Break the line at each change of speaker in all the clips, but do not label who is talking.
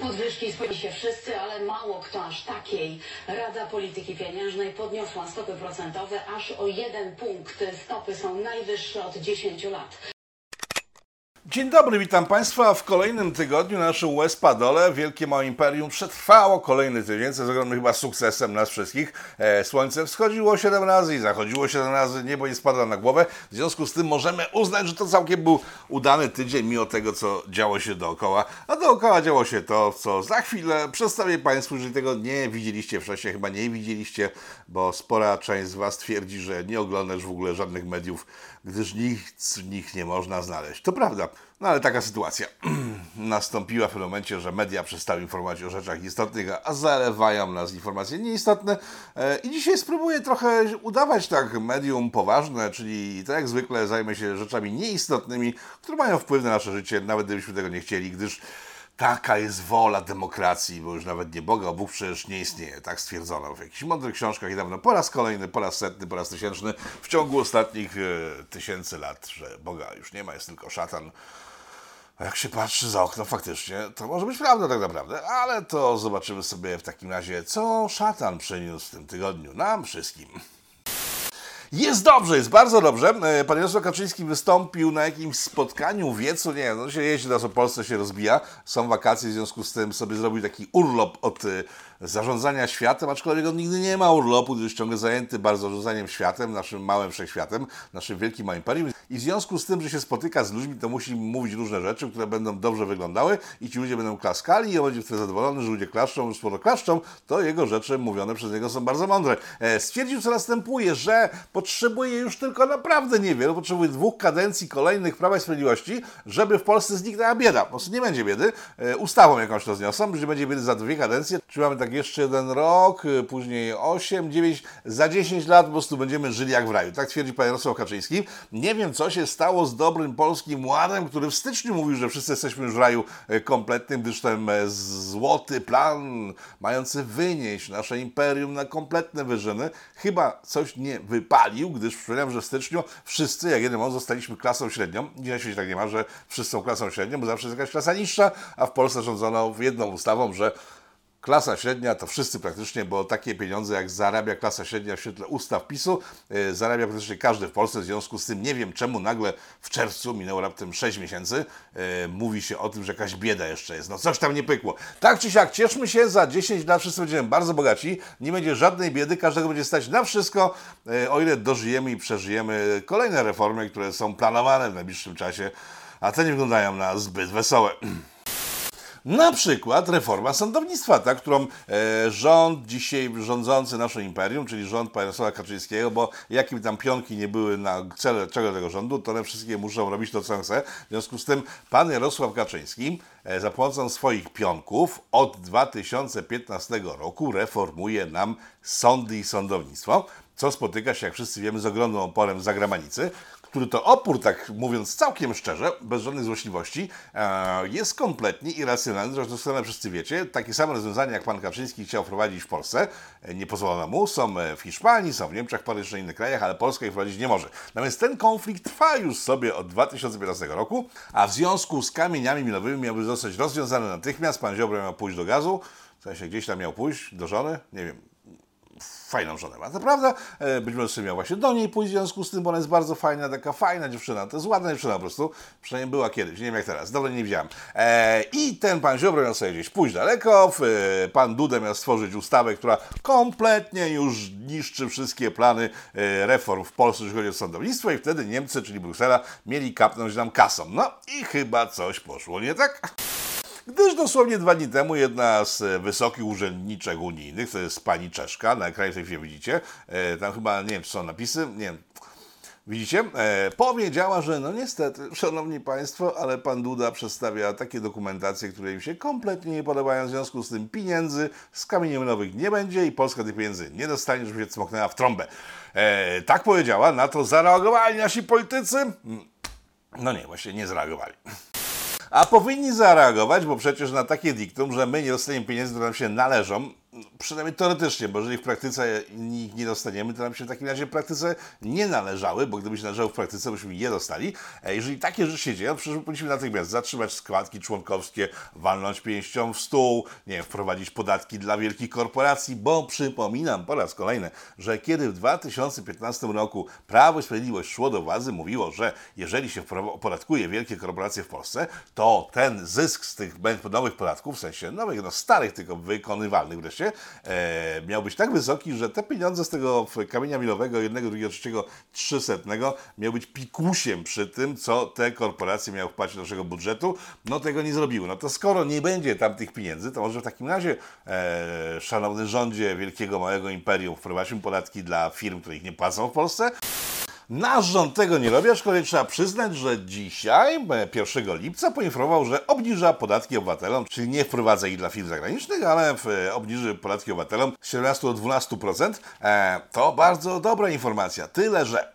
Podwyżki spodziewali się wszyscy, ale mało kto aż takiej. Rada Polityki Pieniężnej podniosła stopy procentowe aż o jeden punkt. Stopy są najwyższe od 10 lat.
Dzień dobry, witam Państwa. W kolejnym tygodniu na naszym US Padole Wielkie Małe Imperium przetrwało kolejny tydzień, co jest ogromnym chyba sukcesem nas wszystkich. E, słońce wschodziło 7 razy i zachodziło 7 razy, niebo nie spadło na głowę. W związku z tym możemy uznać, że to całkiem był udany tydzień, mimo tego, co działo się dookoła. A dookoła działo się to, co za chwilę przedstawię Państwu, jeżeli tego nie widzieliście wcześniej, chyba nie widzieliście, bo spora część z Was twierdzi, że nie oglądasz w ogóle żadnych mediów, gdyż nic w nich nie można znaleźć. To prawda. No ale taka sytuacja nastąpiła w momencie, że media przestały informować o rzeczach istotnych, a zalewają nas informacje nieistotne. E, I dzisiaj spróbuję trochę udawać tak medium poważne, czyli tak jak zwykle zajmę się rzeczami nieistotnymi, które mają wpływ na nasze życie, nawet gdybyśmy tego nie chcieli, gdyż Taka jest wola demokracji, bo już nawet nie Boga, Bóg przecież nie istnieje. Tak stwierdzono w jakichś mądrych książkach i dawno po raz kolejny, po raz setny, po raz tysięczny w ciągu ostatnich e, tysięcy lat, że Boga już nie ma, jest tylko szatan. A jak się patrzy za okno, faktycznie, to może być prawda tak naprawdę, ale to zobaczymy sobie w takim razie, co szatan przyniósł w tym tygodniu nam wszystkim. Jest dobrze, jest bardzo dobrze. E, Pan Jarosław Kaczyński wystąpił na jakimś spotkaniu w wiecu, nie no się jeździ teraz o Polsce, się rozbija, są wakacje, w związku z tym sobie zrobił taki urlop od e, zarządzania światem, aczkolwiek on nigdy nie ma urlopu, gdyż ciągle zajęty bardzo zarządzaniem światem, naszym małym wszechświatem, naszym wielkim małym imperium. I w związku z tym, że się spotyka z ludźmi, to musi mówić różne rzeczy, które będą dobrze wyglądały i ci ludzie będą klaskali i on będzie wtedy zadowolony, że ludzie klaszczą, sporo klaszczą, to jego rzeczy mówione przez niego są bardzo mądre. E, Stwierdził, co następuje, że potrzebuje już tylko naprawdę niewiele, potrzebuje dwóch kadencji kolejnych Prawa i Sprawiedliwości, żeby w Polsce zniknęła bieda. Po prostu nie będzie biedy. E, Ustawą jakąś to zniosą, że będzie biedy za dwie kadencje. Czy mamy tak jeszcze jeden rok, e, później 8, 9, za 10 lat po prostu będziemy żyli jak w raju. Tak twierdzi pan Jarosław Kaczyński. Nie wiem, co się stało z dobrym polskim ładem, który w styczniu mówił, że wszyscy jesteśmy już w raju e, kompletnym, gdyż ten e, złoty plan mający wynieść nasze imperium na kompletne wyżyny chyba coś nie wypalił, gdyż przypominam, że w styczniu wszyscy, jak jeden on, zostaliśmy klasą średnią. Dzisiaj się tak nie ma, że wszyscy są klasą średnią, bo zawsze jest jakaś klasa niższa, a w Polsce rządzono jedną ustawą, że Klasa średnia to wszyscy praktycznie, bo takie pieniądze jak zarabia klasa średnia w świetle ustaw PiSu, yy, zarabia praktycznie każdy w Polsce. W związku z tym nie wiem czemu nagle w czerwcu, minęło raptem 6 miesięcy, yy, mówi się o tym, że jakaś bieda jeszcze jest. No coś tam nie pykło. Tak czy siak, cieszmy się, za 10 lat wszyscy będziemy bardzo bogaci, nie będzie żadnej biedy, każdego będzie stać na wszystko, yy, o ile dożyjemy i przeżyjemy kolejne reformy, które są planowane w najbliższym czasie, a te nie wyglądają na zbyt wesołe. Na przykład reforma sądownictwa, ta, którą e, rząd dzisiaj rządzący naszym imperium, czyli rząd pana Jarosława Kaczyńskiego, bo jakie tam pionki nie były na cele czego tego rządu, to one wszystkie muszą robić to, co chce. W związku z tym pan Jarosław Kaczyński e, za pomocą swoich pionków od 2015 roku reformuje nam sądy i sądownictwo, co spotyka się, jak wszyscy wiemy, z ogromnym oporem zagranicy, który to opór, tak mówiąc całkiem szczerze, bez żadnej złośliwości, e, jest kompletnie irracjonalny. Zresztą wszyscy wiecie, takie same rozwiązania, jak pan Kaczyński chciał wprowadzić w Polsce, e, nie pozwolono mu, są w Hiszpanii, są w Niemczech, parę jeszcze innych krajach, ale Polska ich wprowadzić nie może. Natomiast ten konflikt trwa już sobie od 2015 roku, a w związku z kamieniami milowymi miałby zostać rozwiązany natychmiast. Pan Ziobro miał pójść do gazu, w sensie gdzieś tam miał pójść do żony, nie wiem, fajną żonę ma. To prawda, e, być może miał właśnie do niej pójść w związku z tym, bo ona jest bardzo fajna, taka fajna dziewczyna. To jest ładna dziewczyna po prostu. Przynajmniej była kiedyś, nie wiem jak teraz. Dobrze nie widziałem. E, I ten pan Ziobro miał sobie gdzieś pójść daleko. E, pan Duda miał stworzyć ustawę, która kompletnie już niszczy wszystkie plany reform w Polsce, jeżeli chodzi o sądownictwo i wtedy Niemcy, czyli Bruksela, mieli kapnąć nam kasą. No i chyba coś poszło nie tak? Gdyż dosłownie dwa dni temu jedna z wysokich urzędniczek unijnych, to jest pani Czeszka, na ekranie tej chwili widzicie, e, tam chyba, nie wiem, czy są napisy, nie wiem, Widzicie? E, powiedziała, że no niestety, szanowni państwo, ale pan Duda przedstawia takie dokumentacje, które im się kompletnie nie podobają, w związku z tym pieniędzy z kamieni milowych nie będzie i Polska tych pieniędzy nie dostanie, żeby się cmoknęła w trąbę. E, tak powiedziała, na to zareagowali nasi politycy. No nie, właśnie nie zareagowali. A powinni zareagować, bo przecież na takie diktum, że my nie dostaniemy pieniędzy, które nam się należą, przynajmniej teoretycznie, bo jeżeli w praktyce ich nie dostaniemy, to nam się w takim razie w praktyce nie należały, bo gdyby się należały w praktyce, byśmy je dostali. E, Jeżeli takie rzeczy się dzieją, przecież powinniśmy natychmiast zatrzymać składki członkowskie, walnąć pięścią w stół, nie wiem, wprowadzić podatki dla wielkich korporacji, bo przypominam po raz kolejny, że kiedy w 2015 roku Prawo i Sprawiedliwość szło do władzy, mówiło, że jeżeli się opodatkuje wielkie korporacje w Polsce, to ten zysk z tych nowych podatków, w sensie nowych, no starych, tylko wykonywalnych wreszcie, e, miał być tak wysoki, że te pieniądze z tego kamienia milowego, jednego, drugiego, trzeciego, trzysetnego, miał być pikusiem przy tym, co te korporacje miały wpłacić do naszego budżetu. No tego nie zrobiły. No to skoro nie będzie tam tych pieniędzy, to może w takim razie, e, szanowny rządzie wielkiego, małego imperium, wprowadźmy podatki dla firm, które ich nie płacą w Polsce. Nasz rząd tego nie robi, aczkolwiek trzeba przyznać, że dzisiaj, e, 1 lipca, poinformował, że obniża podatki obywatelom, czyli nie wprowadza ich dla firm zagranicznych, ale e, obniży podatki obywatelom z 17 do 12%. E, to bardzo dobra informacja. Tyle, że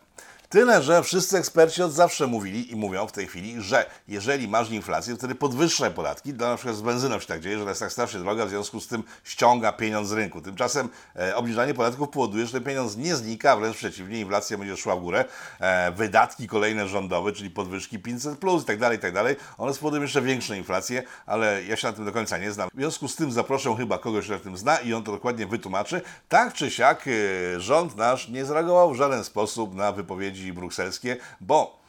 Tyle, że wszyscy eksperci od zawsze mówili i mówią w tej chwili, że jeżeli masz inflację, to wtedy podwyższaj podatki. Dla na przykład z benzyną się tak dzieje, że jest tak strasznie droga, w związku z tym ściąga pieniądz z rynku. Tymczasem e, obniżanie podatków powoduje, że ten pieniądz nie znika, wręcz przeciwnie, inflacja będzie szła w górę. E, wydatki kolejne rządowe, czyli podwyżki 500 plus i tak dalej, i tak dalej, one spowodują jeszcze większą inflację, ale ja się na tym do końca nie znam. W związku z tym zaproszę chyba kogoś, kto na tym zna i on to dokładnie wytłumaczy. Tak czy siak e, rząd nasz nie zareagował w żaden sposób na wypowiedzi brukselskie, bo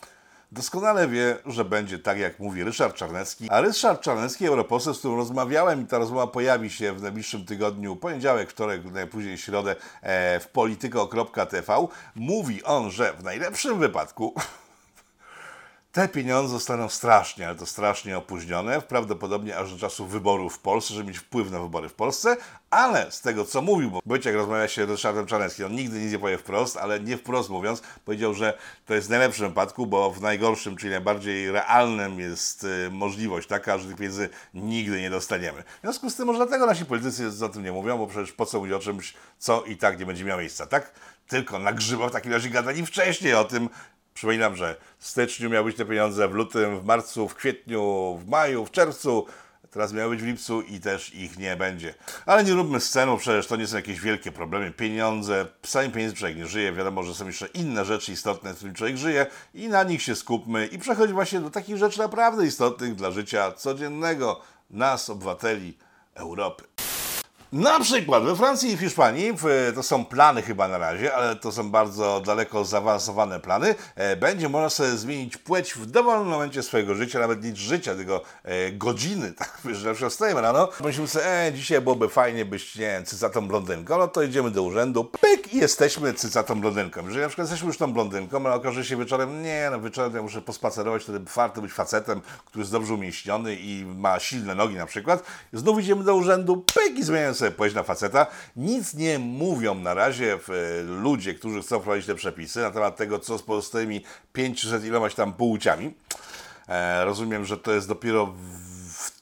doskonale wie, że będzie tak, jak mówi Ryszard Czarnecki. A Ryszard Czarnecki, europoseł, z którym rozmawiałem i ta rozmowa pojawi się w najbliższym tygodniu, poniedziałek, wtorek, najpóźniej środę e, w polityko.tv, mówi on, że w najlepszym wypadku te pieniądze zostaną strasznie, ale to strasznie opóźnione, prawdopodobnie aż do czasu wyborów w Polsce, żeby mieć wpływ na wybory w Polsce, ale z tego co mówił, bo jak rozmawia się z Ryszardem Czarneckim, on nigdy nic nie powie wprost, ale nie wprost mówiąc, powiedział, że to jest w najlepszym wypadku, bo w najgorszym, czyli najbardziej realnym jest y, możliwość taka, że tych pieniędzy nigdy nie dostaniemy. W związku z tym może dlatego nasi politycy o tym nie mówią, bo przecież po co mówić o czymś, co i tak nie będzie miało miejsca, tak? Tylko na grzyba w takim razie gadali wcześniej o tym, Przypominam, że w styczniu miały być te pieniądze, w lutym, w marcu, w kwietniu, w maju, w czerwcu. Teraz miały być w lipcu i też ich nie będzie. Ale nie róbmy scenu, przecież to nie są jakieś wielkie problemy. Pieniądze, sami pieniędzy człowiek nie żyje. Wiadomo, że są jeszcze inne rzeczy istotne, z którymi człowiek żyje i na nich się skupmy i przechodźmy właśnie do takich rzeczy naprawdę istotnych dla życia codziennego nas, obywateli Europy. Na przykład we Francji i w Hiszpanii, to są plany chyba na razie, ale to są bardzo daleko zaawansowane plany, e, będzie można sobie zmienić płeć w dowolnym momencie swojego życia, nawet nie życia, tylko e, godziny, tak, na przykład wstajemy rano, myślimy sobie, e, dzisiaj byłoby fajnie być, nie cycatą blondynką, no to idziemy do urzędu, pyk i jesteśmy cycatą blondynką. Jeżeli na przykład jesteśmy już tą blondynką, ale okaże się wieczorem, nie, no wieczorem ja muszę pospacerować, wtedy warto być facetem, który jest dobrze umieśniony i ma silne nogi na przykład, znów idziemy do urzędu, pyk i zmieniamy sobie płeć na faceta. Nic nie mówią na razie e, ludzie, którzy chcą wprowadzić te przepisy na temat tego, co z pozostałymi 500 ilomaś tam płciami. E, rozumiem, że to jest dopiero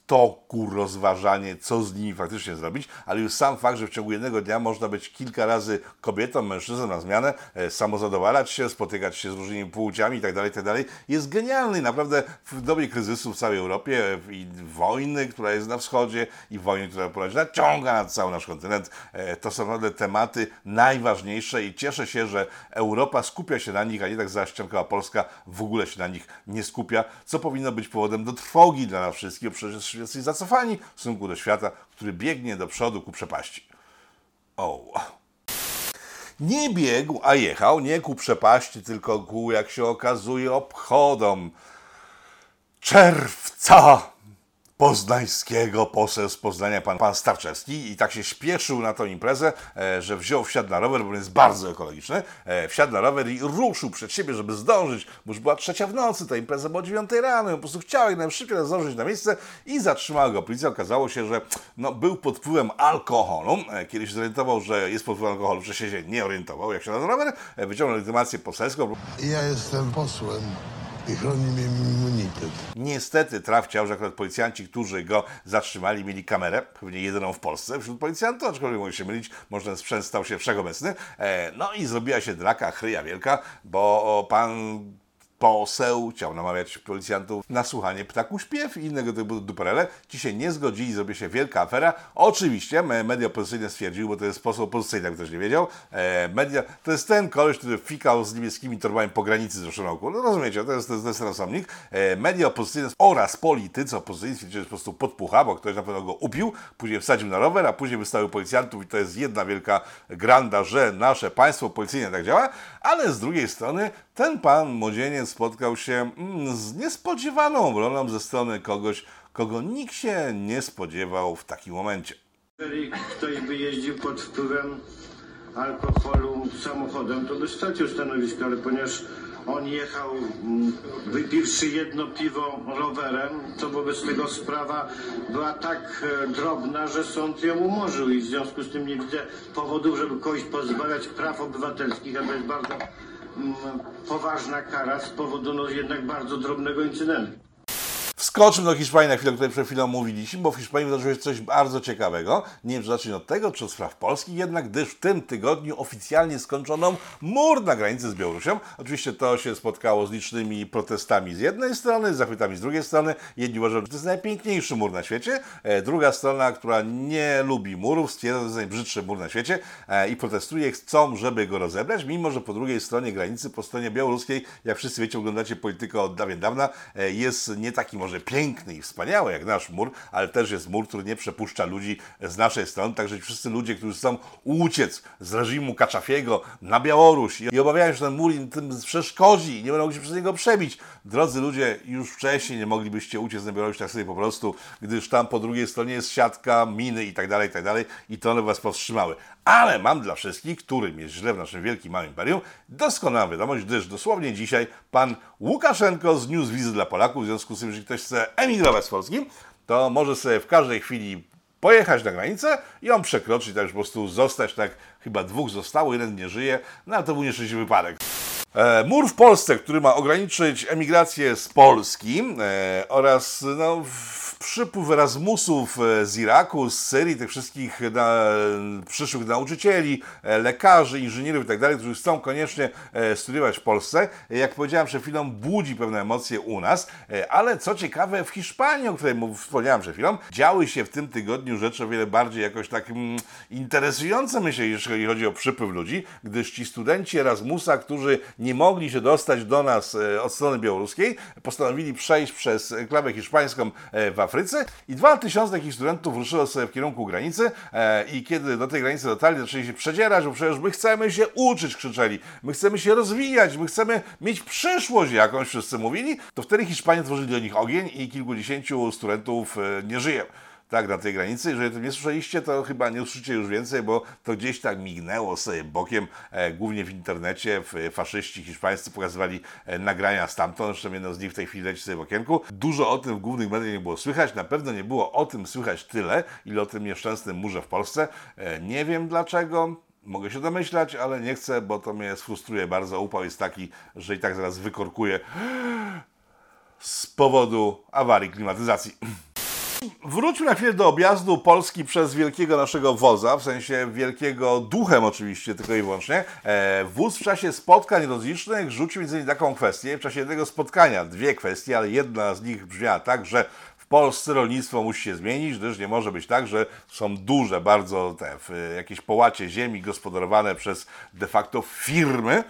toku rozważanie, co z nimi faktycznie zrobić, ale już sam fakt, że w ciągu jednego dnia można być kilka razy kobietą, mężczyzną na zmianę, e, samozadowalać się, spotykać się z różnymi płciami itd., itd., jest genialny. Naprawdę w dobie kryzysu w całej Europie e, i wojny, która jest na wschodzie i wojny, która prowadzi naciąga na cały nasz kontynent, e, to są naprawdę tematy najważniejsze i cieszę się, że Europa skupia się na nich, a nie tak zaściankowa Polska w ogóle się na nich nie skupia, co powinno być powodem do trwogi dla nas wszystkich, bo przecież jesteśmy zacofani w stosunku do świata, który biegnie do przodu ku przepaści. O. Nie biegł, a jechał nie ku przepaści, tylko ku, jak się okazuje, obchodom czerwca poznańskiego, poseł z Poznania, pan, pan Starczewski. I tak się śpieszył na tą imprezę, e, że wziął, wsiadł na rower, bo jest bardzo ekologiczny, e, wsiadł na rower i ruszył przed siebie, żeby zdążyć, bo już była trzecia w nocy, ta impreza była o dziewiątej rano, po prostu chciał jak najszybciej zdążyć na miejsce i zatrzymała go policja. Okazało się, że no, był pod wpływem alkoholu, e, kiedy się zorientował, że jest pod wpływem alkoholu, wcześniej się nie orientował, jak się na rower, e, wyciągnął legitymację poselską,
Ja jestem posłem i chroni mnie immunitet.
Niestety trafciał, że akurat policjanci, którzy go zatrzymali, mieli kamerę, pewnie jedyną w Polsce wśród policjantów, aczkolwiek mogli się mylić, może sprzęt stał się wszechobecny. E, no i zrobiła się draka, chryja wielka, bo pan poseł chciał namawiać policjantów na słuchanie ptaku śpiew i innego typu duperele. Ci się nie zgodzili, zrobi się wielka afera. Oczywiście me- media opozycyjne stwierdziły, bo to jest poseł opozycyjny, jak ktoś nie wiedział, e, media, to jest ten koleś, który fikał z niebieskimi torbami po granicy zeszłego roku. No rozumiecie, to jest, to jest. E, media opozycyjne oraz politycy opozycyjni stwierdzili, że po prostu podpucha, bo ktoś na pewno go upił, później wsadził na rower, a później wystawił policjantów i to jest jedna wielka granda, że nasze państwo policyjne tak działa, ale z drugiej strony ten pan młodzieniec spotkał się mm, z niespodziewaną obroną ze strony kogoś, kogo nikt się nie spodziewał w takim momencie.
Jeżeli ktoś by jeździł pod wpływem alkoholu samochodem, to by stracił stanowisko, ale ponieważ on jechał mm, wypiwszy jedno piwo rowerem, to wobec tego sprawa była tak e, drobna, że sąd ją umorzył i w związku z tym nie widzę powodów, żeby kogoś pozbawiać praw obywatelskich, a to jest bardzo poważna kara z powodu no, jednak bardzo drobnego incydentu.
Wskoczmy do Hiszpanii na chwilę, o której przed chwilą mówiliśmy, bo w Hiszpanii wydarzyło się coś bardzo ciekawego. Nie wiem, czy zacząć od tego, czy od spraw polskich, jednak gdyż w tym tygodniu oficjalnie skończono mur na granicy z Białorusią. Oczywiście to się spotkało z licznymi protestami z jednej strony, z zachwytami z drugiej strony. Jedni uważają, że to jest najpiękniejszy mur na świecie. E, Druga strona, która nie lubi murów, stwierdza, że to jest najbrzydszy mur na świecie e, i protestuje, chcą, żeby go rozebrać, mimo że po drugiej stronie granicy, po stronie białoruskiej, jak wszyscy wiecie, oglądacie politykę od dawien dawna, e, jest nie taki może piękny i wspaniały jak nasz mur, ale też jest mur, który nie przepuszcza ludzi z naszej strony, także wszyscy ludzie, którzy chcą uciec z reżimu Kaczafiego na Białoruś i obawiają się, że ten mur im tym przeszkodzi i nie będą się przez niego przebić. Drodzy ludzie, już wcześniej nie moglibyście uciec na Białoruś tak sobie po prostu, gdyż tam po drugiej stronie jest siatka, miny i tak dalej, i tak dalej i to one was powstrzymały. Ale mam dla wszystkich, którym jest źle w naszym wielkim małym imperium, doskonałą wiadomość, gdyż dosłownie dzisiaj pan Łukaszenko zniósł wizy dla Polaków, w związku z tym, że ktoś chce emigrować z Polski, to może sobie w każdej chwili pojechać na granicę i on przekroczyć, tak po prostu zostać, tak chyba dwóch zostało, jeden nie żyje, no ale to był nieszczęśliwy wypadek. E, Mur w Polsce, który ma ograniczyć emigrację z Polski e, oraz no, w- przypływ Erasmusów e, z Iraku, z Syrii, tych wszystkich na, przyszłych nauczycieli, e, lekarzy, inżynierów i tak którzy chcą koniecznie e, studiować w Polsce. E, Jak powiedziałem przed chwilą, budzi pewne emocje u nas, e, ale co ciekawe, w Hiszpanii, o której wspomniałem przed chwilą, działy się w tym tygodniu rzeczy o wiele bardziej jakoś tak mm, interesujące, myślę, jeżeli chodzi o przypływ ludzi, gdyż ci studenci Erasmusa, którzy nie mogli się dostać do nas e, od strony białoruskiej, postanowili przejść przez enklawę hiszpańską e, w Afryce i dwa tysiące takich studentów ruszyło sobie w kierunku granicy e, i kiedy do tej granicy dotarli, zaczęli się przedzierać, bo przecież my chcemy się uczyć, krzyczeli, my chcemy się rozwijać, my chcemy mieć przyszłość jakąś, wszyscy mówili, to wtedy Hiszpanie tworzyli do nich ogień i kilkudziesięciu studentów e, nie żyje tak, na tej granicy. Jeżeli to nie słyszeliście, to chyba nie usłyszycie już więcej, bo to gdzieś tak mignęło sobie bokiem, e, głównie w internecie. W, faszyści hiszpańscy pokazywali e, nagrania stamtąd, zresztą jedno z nich w tej chwili leci sobie w okienku. Dużo o tym w głównych mediach nie było słychać, na pewno nie było o tym słychać tyle, ile o tym nieszczęsnym murze w Polsce. E, nie wiem dlaczego. Mogę się domyślać, ale nie chcę, bo to mnie sfrustruje bardzo. Upał jest taki, że i tak zaraz wykorkuje z powodu awarii klimatyzacji. Wróćmy na chwilę do objazdu Polski przez wielkiego naszego woza, w sensie wielkiego duchem oczywiście, tylko i wyłącznie. E, wóz w czasie spotkań rozlicznych rzucił między innymi taką kwestię, w czasie jednego spotkania, dwie kwestie, ale jedna z nich brzmiała tak, że w Polsce rolnictwo musi się zmienić, gdyż nie może być tak, że są duże bardzo te jakieś połacie ziemi gospodarowane przez de facto firmy,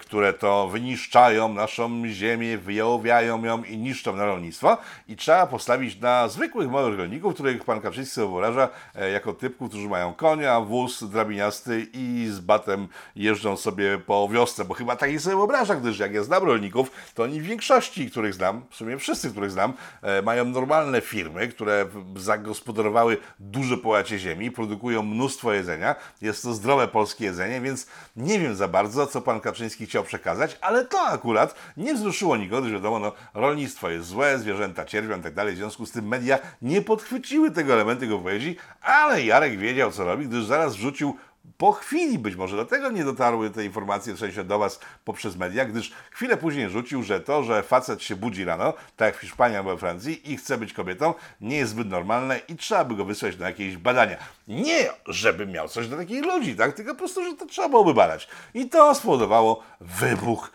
które to wyniszczają naszą ziemię, wyjałowiają ją i niszczą na rolnictwo. I trzeba postawić na zwykłych małych rolników, których pan Kaczyński sobie wyobraża e, jako typków, którzy mają konia, wóz drabiniasty i z batem jeżdżą sobie po wiosce, bo chyba takich sobie wyobraża, gdyż jak ja znam rolników, to oni w większości, których znam, w sumie wszyscy, których znam, e, mają normalne firmy, które zagospodarowały duże połacie ziemi, produkują mnóstwo jedzenia. Jest to zdrowe polskie jedzenie, więc nie wiem za bardzo, co pan Kaczyński chciał przekazać, ale to akurat nie wzruszyło nikogo, gdyż wiadomo, no, rolnictwo jest złe, zwierzęta cierpią i tak dalej, w związku z tym media nie podchwyciły tego elementu jego wypowiedzi, ale Jarek wiedział, co robi, gdyż zaraz wrzucił po chwili być może dlatego nie dotarły te informacje w sensie do Was poprzez media, gdyż chwilę później rzucił, że to, że facet się budzi rano, tak jak w Hiszpanii albo we Francji i chce być kobietą, nie jest zbyt normalne i trzeba by go wysłać na jakieś badania. Nie, żeby miał coś do takich ludzi, tak? tylko po prostu, że to trzeba byłoby badać. I to spowodowało wybuch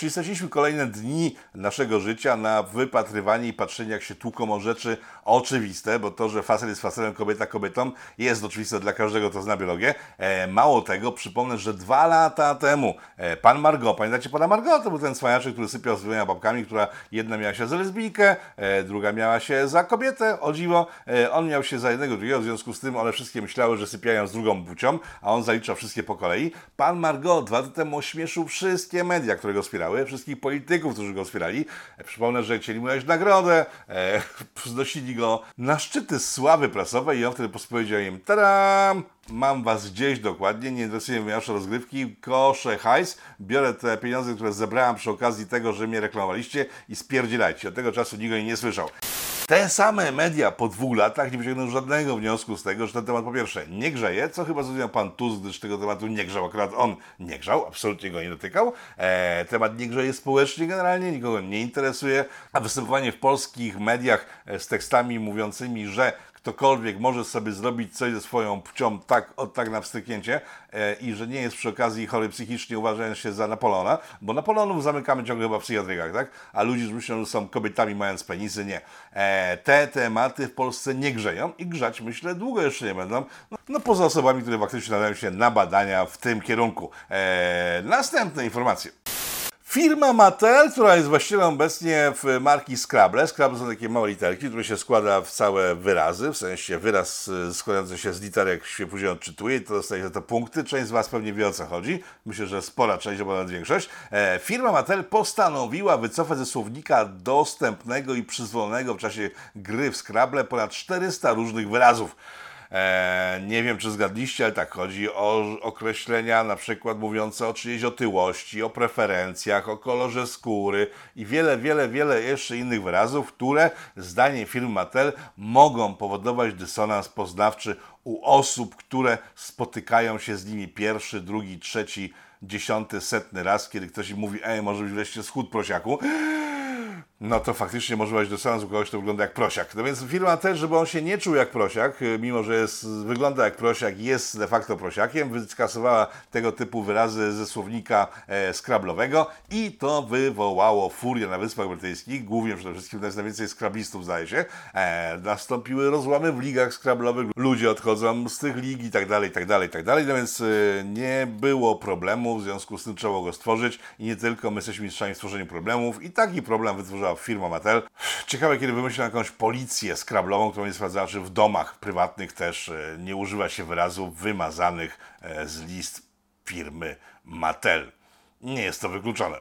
Czyli straciliśmy kolejne dni naszego życia na wypatrywanie i patrzenie, jak się tłuką o rzeczy oczywiste, bo to, że facet jest facetem, kobieta kobietą, jest oczywiste dla każdego, kto zna biologię. E, mało tego, przypomnę, że dwa lata temu e, pan Margot, pamiętacie pana Margot? To był ten cwaniaczek, który sypiał z dwoma babkami, która jedna miała się za lesbijkę, e, druga miała się za kobietę, o dziwo. E, on miał się za jednego drugiego, w związku z tym one wszystkie myślały, że sypiają z drugą płcią, a on zaliczał wszystkie po kolei. Pan Margot dwa lata temu ośmieszył wszystkie media, które go wspierały, wszystkich polityków, którzy go wspierali. E, przypomnę, że chcieli mu dać nagrodę, e, znosili go na szczyty sławy prasowej i on wtedy powiedział im, tadam, mam was gdzieś dokładnie, nie interesuje mnie wasze rozgrywki, kosze hajs, biorę te pieniądze, które zebrałem przy okazji tego, że mnie reklamowaliście i spierdzielajcie. Od tego czasu nikt go nie słyszał. Te same media po dwóch latach nie wyciągną żadnego wniosku z tego, że ten temat po pierwsze nie grzeje, co chyba zrozumiał pan Tusk, gdyż tego tematu nie grzał, akurat on nie grzał, absolutnie go nie dotykał. E, temat nie grzeje społecznie generalnie, nikogo nie interesuje, a występowanie w polskich mediach e, z tekstami mówiącymi, że ktokolwiek może sobie zrobić coś ze swoją płcią tak, o, tak na wstyknięcie e, i że nie jest przy okazji chory psychicznie, uważając się za Napoleona, bo Napoleonów zamykamy ciągle chyba w psychiatrykach, tak? A ludzie, że myślą, że są kobietami mając penisy, nie. E, te tematy w Polsce nie grzeją i grzać, myślę, długo jeszcze nie będą. No, no poza osobami, które faktycznie nadają się na badania w tym kierunku. E, następne informacje. Firma Mattel, która jest właścicielem obecnie w marki Scrabble. Scrabble są takie małe literki, które się składa w całe wyrazy, w sensie wyraz y, składający się z literek się później odczytuje i to dostaje za to punkty. Część z Was pewnie wie o co chodzi. Myślę, że spora część, albo nawet większość. E, firma Mattel postanowiła wycofać ze słownika dostępnego i przyzwolonego w czasie gry w Scrabble ponad 400 różnych wyrazów. E, nie wiem, czy zgadliście, ale tak, chodzi o określenia na przykład mówiące o czyjejś otyłości, o preferencjach, o kolorze skóry i wiele, wiele, wiele jeszcze innych wyrazów, które zdaniem firmy Mattel mogą powodować dysonans poznawczy u osób, które spotykają się z nimi pierwszy, drugi, trzeci, dziesiąty, setny raz, kiedy ktoś im mówi, ej, może być wreszcie schód prosiaku no to faktycznie może być do sensu kogoś, kto wygląda jak prosiak. No więc firma też, żeby on się nie czuł jak prosiak, y, mimo że jest, wygląda jak prosiak, jest de facto prosiakiem, wyskasowała tego typu wyrazy ze słownika e, skrablowego i to wywołało furię na Wyspach Brytyjskich, głównie przede wszystkim, jest najwięcej skrablistów zdaje się. E, nastąpiły rozłamy w ligach skrablowych, ludzie odchodzą z tych lig i tak dalej, i tak dalej, i tak dalej, no więc y, nie było problemu, w związku z tym trzeba go stworzyć i nie tylko my jesteśmy mistrzami w stworzeniu problemów i taki problem wytworzyła firma Mattel. Ciekawe, kiedy wymyślą jakąś policję skrablową, którą nie sprawdzała, czy w domach prywatnych też e, nie używa się wyrazów wymazanych e, z list firmy Mattel. Nie jest to wykluczone.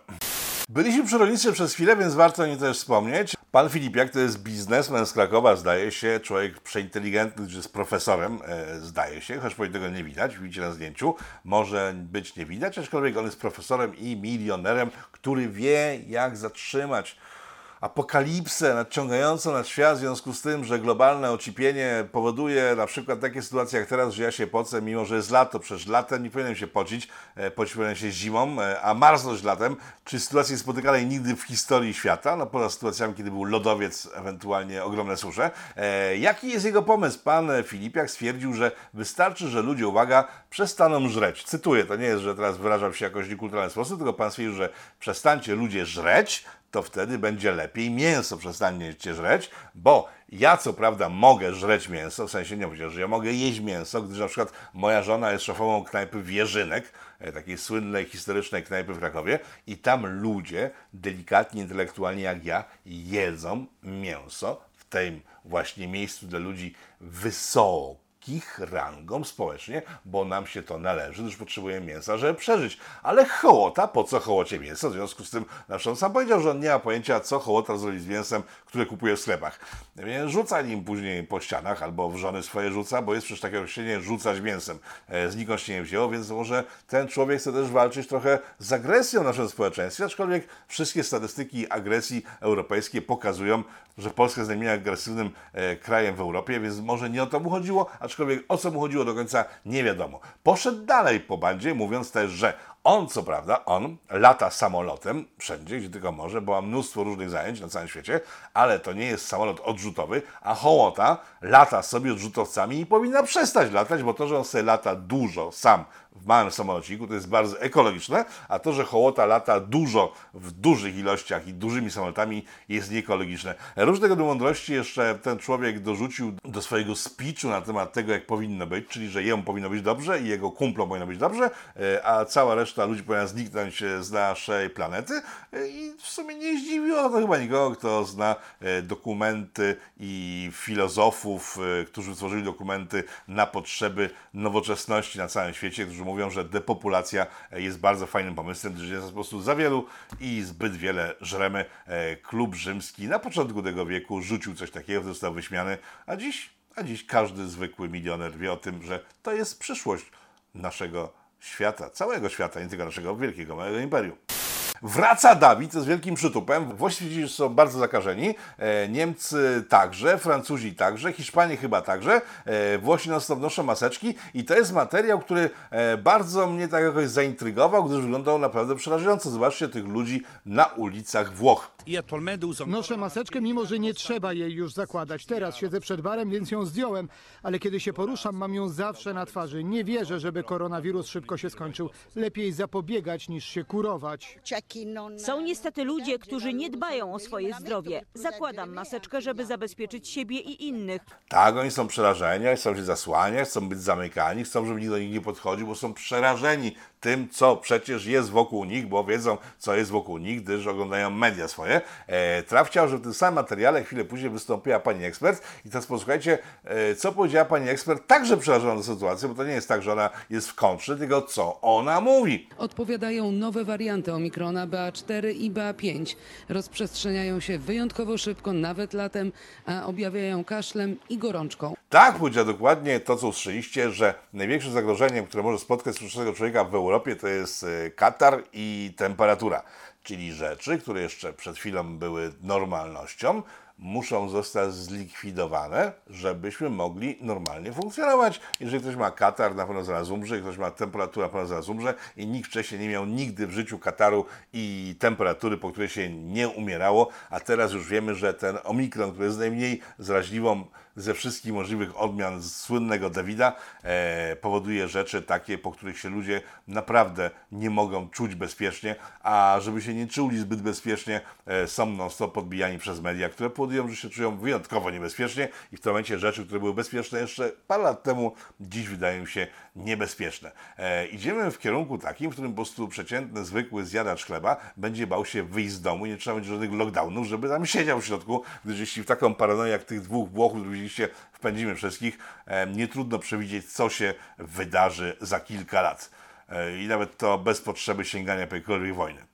Byliśmy przy rolnictwie przez chwilę, więc warto o nim też wspomnieć. Pan Filipiak to jest biznesmen z Krakowa, zdaje się, człowiek przeinteligentny, czy jest profesorem, e, zdaje się, choć powinno tego nie widać, widzicie na zdjęciu, może być nie widać, aczkolwiek on jest profesorem i milionerem, który wie, jak zatrzymać apokalipsę nadciągającą nad świat w związku z tym, że globalne ocipienie powoduje na przykład takie sytuacje jak teraz, że ja się pocę, mimo że jest lato, przecież latem nie powinienem się pocić, e, pocić powinien się zimą, e, a marznąć latem, czy sytuacji spotykanej nigdy w historii świata, no poza sytuacjami, kiedy był lodowiec, ewentualnie ogromne susze. E, jaki jest jego pomysł? Pan Filipiak stwierdził, że wystarczy, że ludzie, uwaga, przestaną żreć. Cytuję, to nie jest, że teraz wyrażam się jakoś niekulturalny sposób, tylko pan stwierdził, że przestańcie ludzie żreć, to wtedy będzie lepiej mięso przestaniecie żreć, bo ja co prawda mogę żreć mięso, w sensie nie mówię, że ja mogę jeść mięso, gdyż na przykład moja żona jest szefową knajpy Wierzynek, e, takiej słynnej, historycznej knajpy w Krakowie i tam ludzie, delikatnie, intelektualnie jak ja, jedzą mięso w tym właśnie miejscu dla ludzi wysoko ich rangą społecznie, bo nam się to należy, gdyż potrzebujemy mięsa, żeby przeżyć. Ale hołota, po co hołocie mięso? W związku z tym on sam powiedział, że on nie ma pojęcia, co hołota zrobić z mięsem, które kupuje w sklepach. Więc rzuca nim później po ścianach, albo w żony swoje rzuca, bo jest przecież takie określenie rzucać mięsem. E, znikąd się nie wzięło, więc może ten człowiek chce też walczyć trochę z agresją w naszym społeczeństwie, aczkolwiek wszystkie statystyki agresji europejskie pokazują, że Polska jest najmniej agresywnym e, krajem w Europie, więc może nie o to mu chodziło, aczkolwiek o co mu chodziło do końca nie wiadomo. Poszedł dalej po bandzie, mówiąc też, że On, co prawda, on lata samolotem wszędzie, gdzie tylko może, bo ma mnóstwo różnych zajęć na całym świecie, ale to nie jest samolot odrzutowy, a Hołota lata sobie odrzutowcami i powinna przestać latać, bo to, że on sobie lata dużo sam w małym samolociku, to jest bardzo ekologiczne, a to, że hołota lata dużo w dużych ilościach i dużymi samolotami jest nieekologiczne. Różnego do mądrości jeszcze ten człowiek dorzucił do swojego speechu na temat tego, jak powinno być, czyli że jemu powinno być dobrze i jego kumplom powinno być dobrze, e, a cała reszta ludzi powinna zniknąć e, z naszej planety E, i w sumie nie zdziwiło to chyba nikogo, kto zna e, dokumenty i filozofów, którzy tworzyli dokumenty na potrzeby nowoczesności na całym świecie, którzy mówią, że depopulacja jest bardzo fajnym pomysłem, gdyż jest po prostu za wielu i zbyt wiele żremy. Klub rzymski na początku tego wieku rzucił coś takiego, został wyśmiany, a dziś, a dziś każdy zwykły milioner wie o tym, że to jest przyszłość naszego świata, całego świata, nie tylko naszego wielkiego, małego imperium. Wraca Dawid z wielkim przytupem. Włosi są bardzo zakażeni. E, Niemcy także, Francuzi także, Hiszpanie chyba także. E, Włosi non stop noszą maseczki i to jest materiał, który e, bardzo mnie tak jakoś zaintrygował, gdyż wyglądał naprawdę przerażająco. Zobaczcie tych ludzi na ulicach Włoch.
Noszę maseczkę, mimo że nie trzeba jej już zakładać. Teraz siedzę przed barem, więc ją zdjąłem, ale kiedy się poruszam, mam ją zawsze na twarzy. Nie wierzę, żeby koronawirus szybko się skończył. Lepiej zapobiegać niż się kurować.
Są niestety ludzie, którzy nie dbają o swoje zdrowie. Zakładam maseczkę, żeby zabezpieczyć siebie i innych.
Tak, oni są przerażeni, chcą się zasłaniać, chcą być zamykani, chcą, żeby nikt do nich nie podchodził, bo są przerażeni tym, co przecież jest wokół nich, bo wiedzą, co jest wokół nich, gdyż oglądają media swoje. E, Traf chciał, że w tym samym materiale chwilę później wystąpiła pani ekspert i teraz posłuchajcie, e, co powiedziała pani ekspert, także przerażona do sytuacji, bo to nie jest tak, że ona jest w kontrze, tylko co ona mówi.
Odpowiadają nowe warianty Omikrona BA4 i BA5. Rozprzestrzeniają się wyjątkowo szybko, nawet latem, a objawiają kaszlem i gorączką.
Tak powiedział dokładnie to, co usłyszeliście, że największym zagrożeniem, które może spotkać współczesnego człowieka w Europie, to jest e, katar i temperatura. Czyli rzeczy, które jeszcze przed chwilą były normalnością, muszą zostać zlikwidowane, żebyśmy mogli normalnie funkcjonować. Jeżeli ktoś ma katar, na pewno zaraz umrze, ktoś ma temperaturę, na pewno zaraz umrze i nikt wcześniej nie miał nigdy w życiu kataru i temperatury, po której się nie umierało, a teraz już wiemy, że ten omikron, który jest najmniej zraźliwą ze wszystkich możliwych odmian słynnego Dawida e, powoduje rzeczy takie, po których się ludzie naprawdę nie mogą czuć bezpiecznie, a żeby się nie czuli zbyt bezpiecznie, e, są non stop podbijani przez media, które powodują, że się czują wyjątkowo niebezpiecznie i w tym momencie rzeczy, które były bezpieczne jeszcze parę lat temu, dziś wydają się niebezpieczne. E, idziemy w kierunku takim, w którym po prostu przeciętny, zwykły zjadacz chleba będzie bał się wyjść z domu nie trzeba będzie żadnych lockdownów, żeby tam siedział w środku, gdyż jeśli w taką paranoję jak tych dwóch Włochów, widzieliście, wpędzimy wszystkich, e, nie trudno przewidzieć, co się wydarzy za kilka lat. E, I nawet to bez potrzeby sięgania po jakiejkolwiek wojny.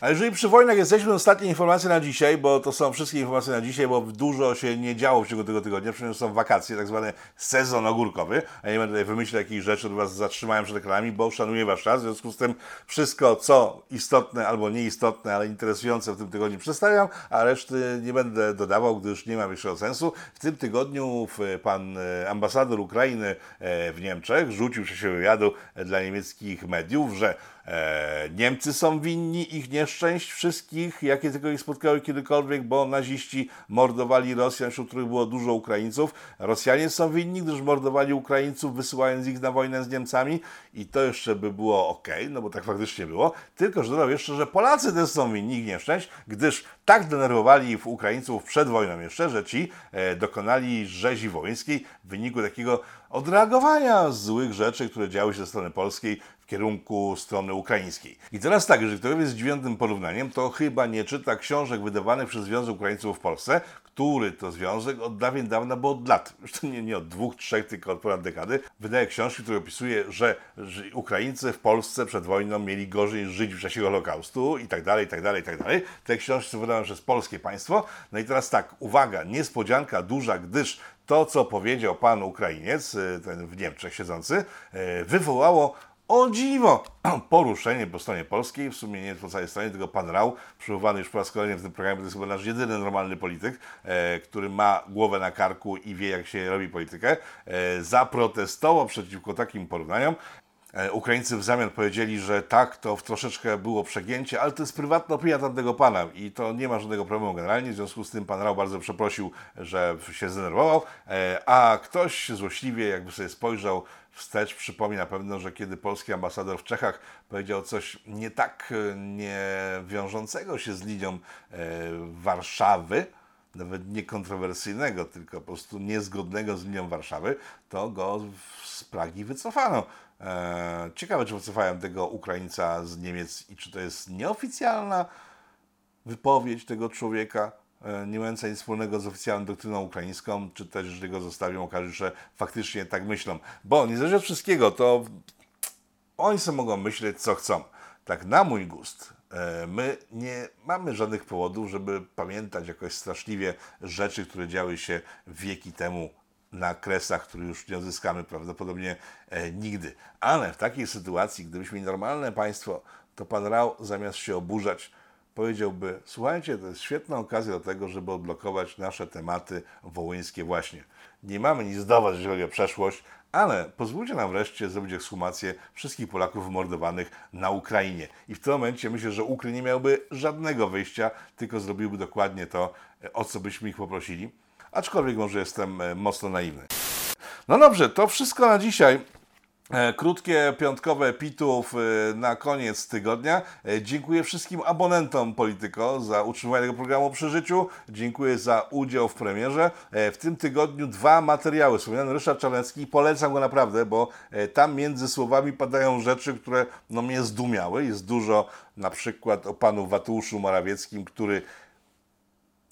A jeżeli przy wojnach jesteśmy, ostatnie informacje na dzisiaj, bo to są wszystkie informacje na dzisiaj, bo dużo się nie działo w ciągu tego tygodnia, przecież są wakacje, tak zwany sezon ogórkowy, a nie będę tutaj wymyślać jakichś rzeczy, które Was zatrzymają przed ekranami, bo szanuję Wasz czas, w związku z tym wszystko, co istotne albo nieistotne, ale interesujące w tym tygodniu przedstawiam, a reszty nie będę dodawał, gdyż nie ma większego sensu. W tym tygodniu pan e, ambasador Ukrainy e, w Niemczech rzucił się wywiadu dla niemieckich mediów, że E, Niemcy są winni ich nieszczęść wszystkich, jakie tylko ich spotkały kiedykolwiek, bo naziści mordowali Rosjan, wśród których było dużo Ukraińców. Rosjanie są winni, gdyż mordowali Ukraińców, wysyłając ich na wojnę z Niemcami i to jeszcze by było ok, no bo tak faktycznie było. Tylko, że dodał jeszcze, że Polacy też są winni ich nieszczęść, gdyż tak denerwowali Ukraińców przed wojną jeszcze, że ci e, dokonali rzezi wołyńskiej w wyniku takiego odreagowania złych rzeczy, które działy się ze strony polskiej w kierunku strony ukraińskiej. I teraz tak, jeżeli ktoś jest zdziwionym porównaniem, to chyba nie czyta książek wydawanych przez Związek Ukraińców w Polsce, który to związek od dawien dawna, bo od lat, już nie, nie od dwóch, trzech, tylko od ponad dekady, wydaje książki, które opisuje, że, że Ukraińcy w Polsce przed wojną mieli gorzej żyć w czasie Holokaustu i tak dalej, i tak dalej, i tak dalej. Te książki są wydane przez polskie państwo. No i teraz tak, uwaga, niespodzianka duża, gdyż to, co powiedział pan Ukrainiec, y, ten w Niemczech siedzący, y, wywołało o dziwo! Poruszenie po stronie polskiej, w sumie nie po całej stronie, tylko pan Rał, przywołany już po raz kolejny w tym programie, to jest chyba nasz jedyny normalny polityk, e, który ma głowę na karku i wie, jak się robi politykę, e, zaprotestował przeciwko takim porównaniom. E, Ukraińcy w zamian powiedzieli, że tak, to w troszeczkę było przegięcie, ale to jest prywatna opinia tamtego pana i to nie ma żadnego problemu generalnie. W związku z tym pan Rał bardzo przeprosił, że się zdenerwował, e, a ktoś złośliwie jakby sobie spojrzał wstecz, przypomni na pewno, że kiedy polski ambasador w Czechach powiedział coś nie tak e, nie wiążącego się z linią Warszawy, nawet nie kontrowersyjnego, tylko po prostu niezgodnego z linią Warszawy, to go z Pragi wycofano. E, Ciekawe, czy wycofają tego Ukraińca z Niemiec i czy to jest nieoficjalna wypowiedź tego człowieka, e, nie mająca nic wspólnego z oficjalną doktryną ukraińską, czy też, jeżeli go zostawią, okaże że faktycznie tak myślą. Bo niezależnie od wszystkiego, to oni sobie mogą myśleć, co chcą. Tak na mój gust. e, My nie mamy żadnych powodów, żeby pamiętać jakoś straszliwie rzeczy, które działy się wieki temu na kresach, które już nie odzyskamy prawdopodobnie e, nigdy. Ale w takiej sytuacji, gdybyśmy mieli normalne państwo, to pan Rał zamiast się oburzać, powiedziałby: Słuchajcie, to jest świetna okazja do tego, żeby odblokować nasze tematy wołyńskie, właśnie. Nie mamy nic do Was, jeżeli chodzi o przeszłość, ale pozwólcie nam wreszcie zrobić ekshumację wszystkich Polaków wymordowanych na Ukrainie. I w tym momencie myślę, że Ukry nie miałby żadnego wyjścia, tylko zrobiłby dokładnie to, e, o co byśmy ich poprosili. Aczkolwiek może jestem e, mocno naiwny. No dobrze, to wszystko na dzisiaj. E, Krótkie piątkowe pitów e, na koniec tygodnia. Dziękuję wszystkim abonentom Polityko za utrzymanie tego programu przy życiu. Dziękuję za udział w premierze. W tym tygodniu dwa materiały. Wspomniany Ryszard Czarnecki. Polecam go naprawdę, bo tam między słowami padają rzeczy, które no, mnie zdumiały. Jest dużo na przykład o panu Watuszu Morawieckim, który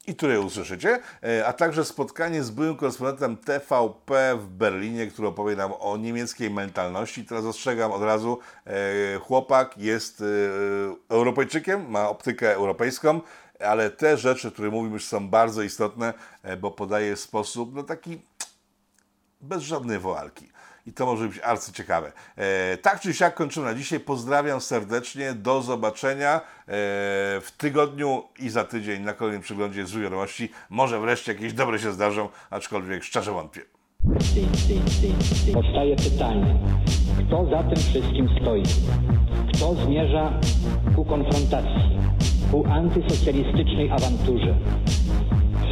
i które usłyszycie, e, a także spotkanie z byłym korespondentem TVP w Berlinie, który opowie nam o niemieckiej mentalności. Teraz ostrzegam od razu, e, chłopak jest e, Europejczykiem, ma optykę europejską, ale te rzeczy, które mówimy, są bardzo istotne, bo podaje sposób no taki bez żadnej woalki. I to może być arcyciekawe. E, tak czy siak kończymy na dzisiaj. Pozdrawiam serdecznie. Do zobaczenia e, w tygodniu i za tydzień na kolejnym przeglądzie z wiadomości. Może wreszcie jakieś dobre się zdarzą, aczkolwiek szczerze wątpię.
Powstaje pytanie, kto za tym wszystkim stoi? Kto zmierza ku konfrontacji, ku antysocjalistycznej awanturze?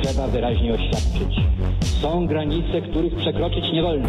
Trzeba wyraźnie oświadczyć. Są granice, których przekroczyć nie wolno.